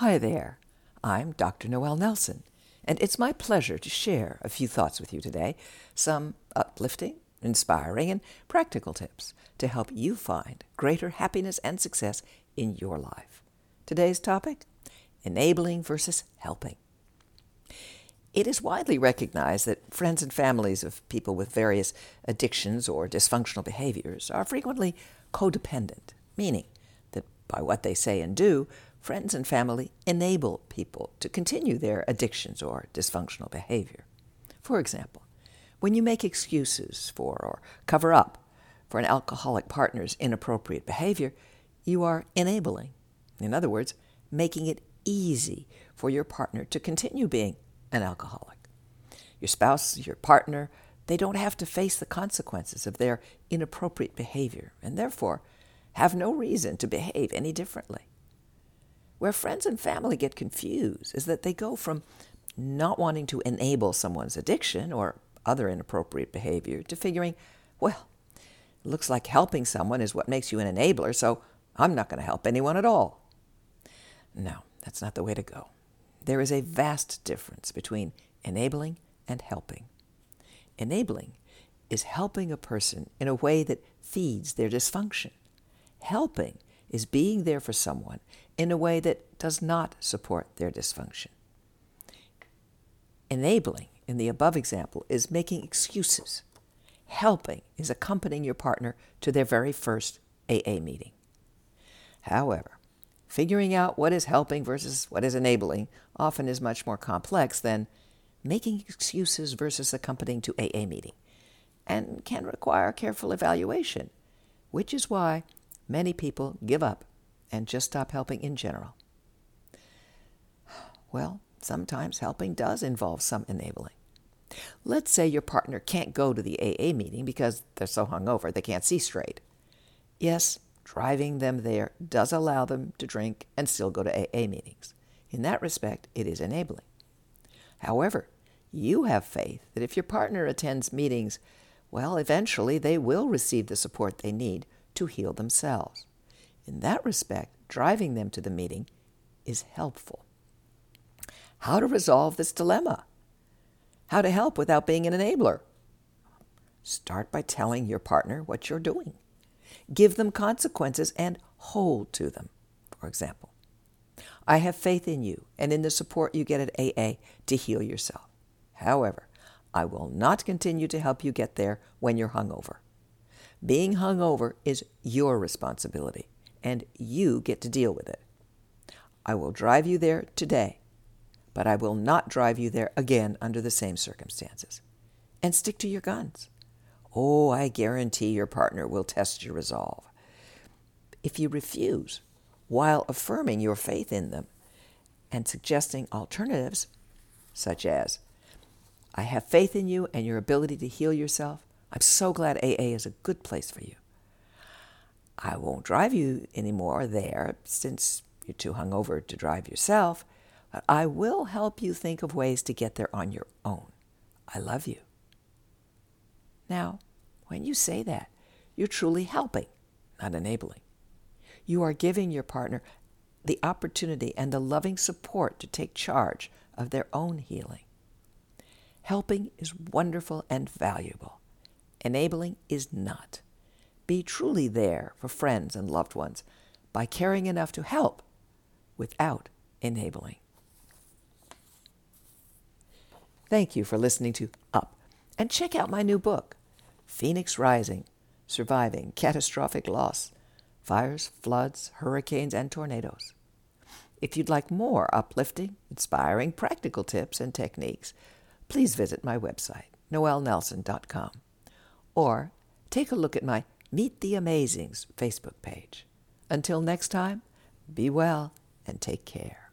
Hi there. I'm Dr. Noel Nelson, and it's my pleasure to share a few thoughts with you today, some uplifting, inspiring, and practical tips to help you find greater happiness and success in your life. Today's topic enabling versus helping. It is widely recognized that friends and families of people with various addictions or dysfunctional behaviors are frequently codependent, meaning that by what they say and do, friends and family enable people to continue their addictions or dysfunctional behavior. For example, when you make excuses for or cover up for an alcoholic partner's inappropriate behavior, you are enabling. In other words, making it easy for your partner to continue being an alcoholic. Your spouse, your partner, they don't have to face the consequences of their inappropriate behavior and therefore have no reason to behave any differently. Where friends and family get confused is that they go from not wanting to enable someone's addiction or other inappropriate behavior to figuring, well, it looks like helping someone is what makes you an enabler, so I'm not going to help anyone at all. No, that's not the way to go. There is a vast difference between enabling and helping. Enabling is helping a person in a way that feeds their dysfunction. Helping is being there for someone in a way that does not support their dysfunction. Enabling, in the above example, is making excuses. Helping is accompanying your partner to their very first AA meeting. However, figuring out what is helping versus what is enabling often is much more complex than making excuses versus accompanying to AA meeting and can require careful evaluation, which is why many people give up and just stop helping in general. Well, sometimes helping does involve some enabling. Let's say your partner can't go to the AA meeting because they're so hungover they can't see straight. Yes, driving them there does allow them to drink and still go to AA meetings. In that respect, it is enabling. However, you have faith that if your partner attends meetings, well, eventually they will receive the support they need to heal themselves. In that respect, driving them to the meeting is helpful. How to resolve this dilemma? How to help without being an enabler? Start by telling your partner what you're doing. Give them consequences and hold to them. For example, I have faith in you and in the support you get at AA to heal yourself. However, I will not continue to help you get there when you're hungover. Being hungover is your responsibility, and you get to deal with it. I will drive you there today, but I will not drive you there again under the same circumstances. And stick to your guns. Oh, I guarantee your partner will test your resolve. If you refuse, while affirming your faith in them and suggesting alternatives, such as, I have faith in you and your ability to heal yourself. I'm so glad AA is a good place for you. I won't drive you anymore there since you're too hungover to drive yourself, but I will help you think of ways to get there on your own. I love you. Now, when you say that, you're truly helping, not enabling. You are giving your partner the opportunity and the loving support to take charge of their own healing. Helping is wonderful and valuable. Enabling is not. Be truly there for friends and loved ones by caring enough to help without enabling. Thank you for listening to Up, and check out my new book, Phoenix Rising Surviving Catastrophic Loss Fires, Floods, Hurricanes, and Tornadoes. If you'd like more uplifting, inspiring, practical tips and techniques, please visit my website, noelnelson.com, or take a look at my Meet the Amazings Facebook page. Until next time, be well and take care.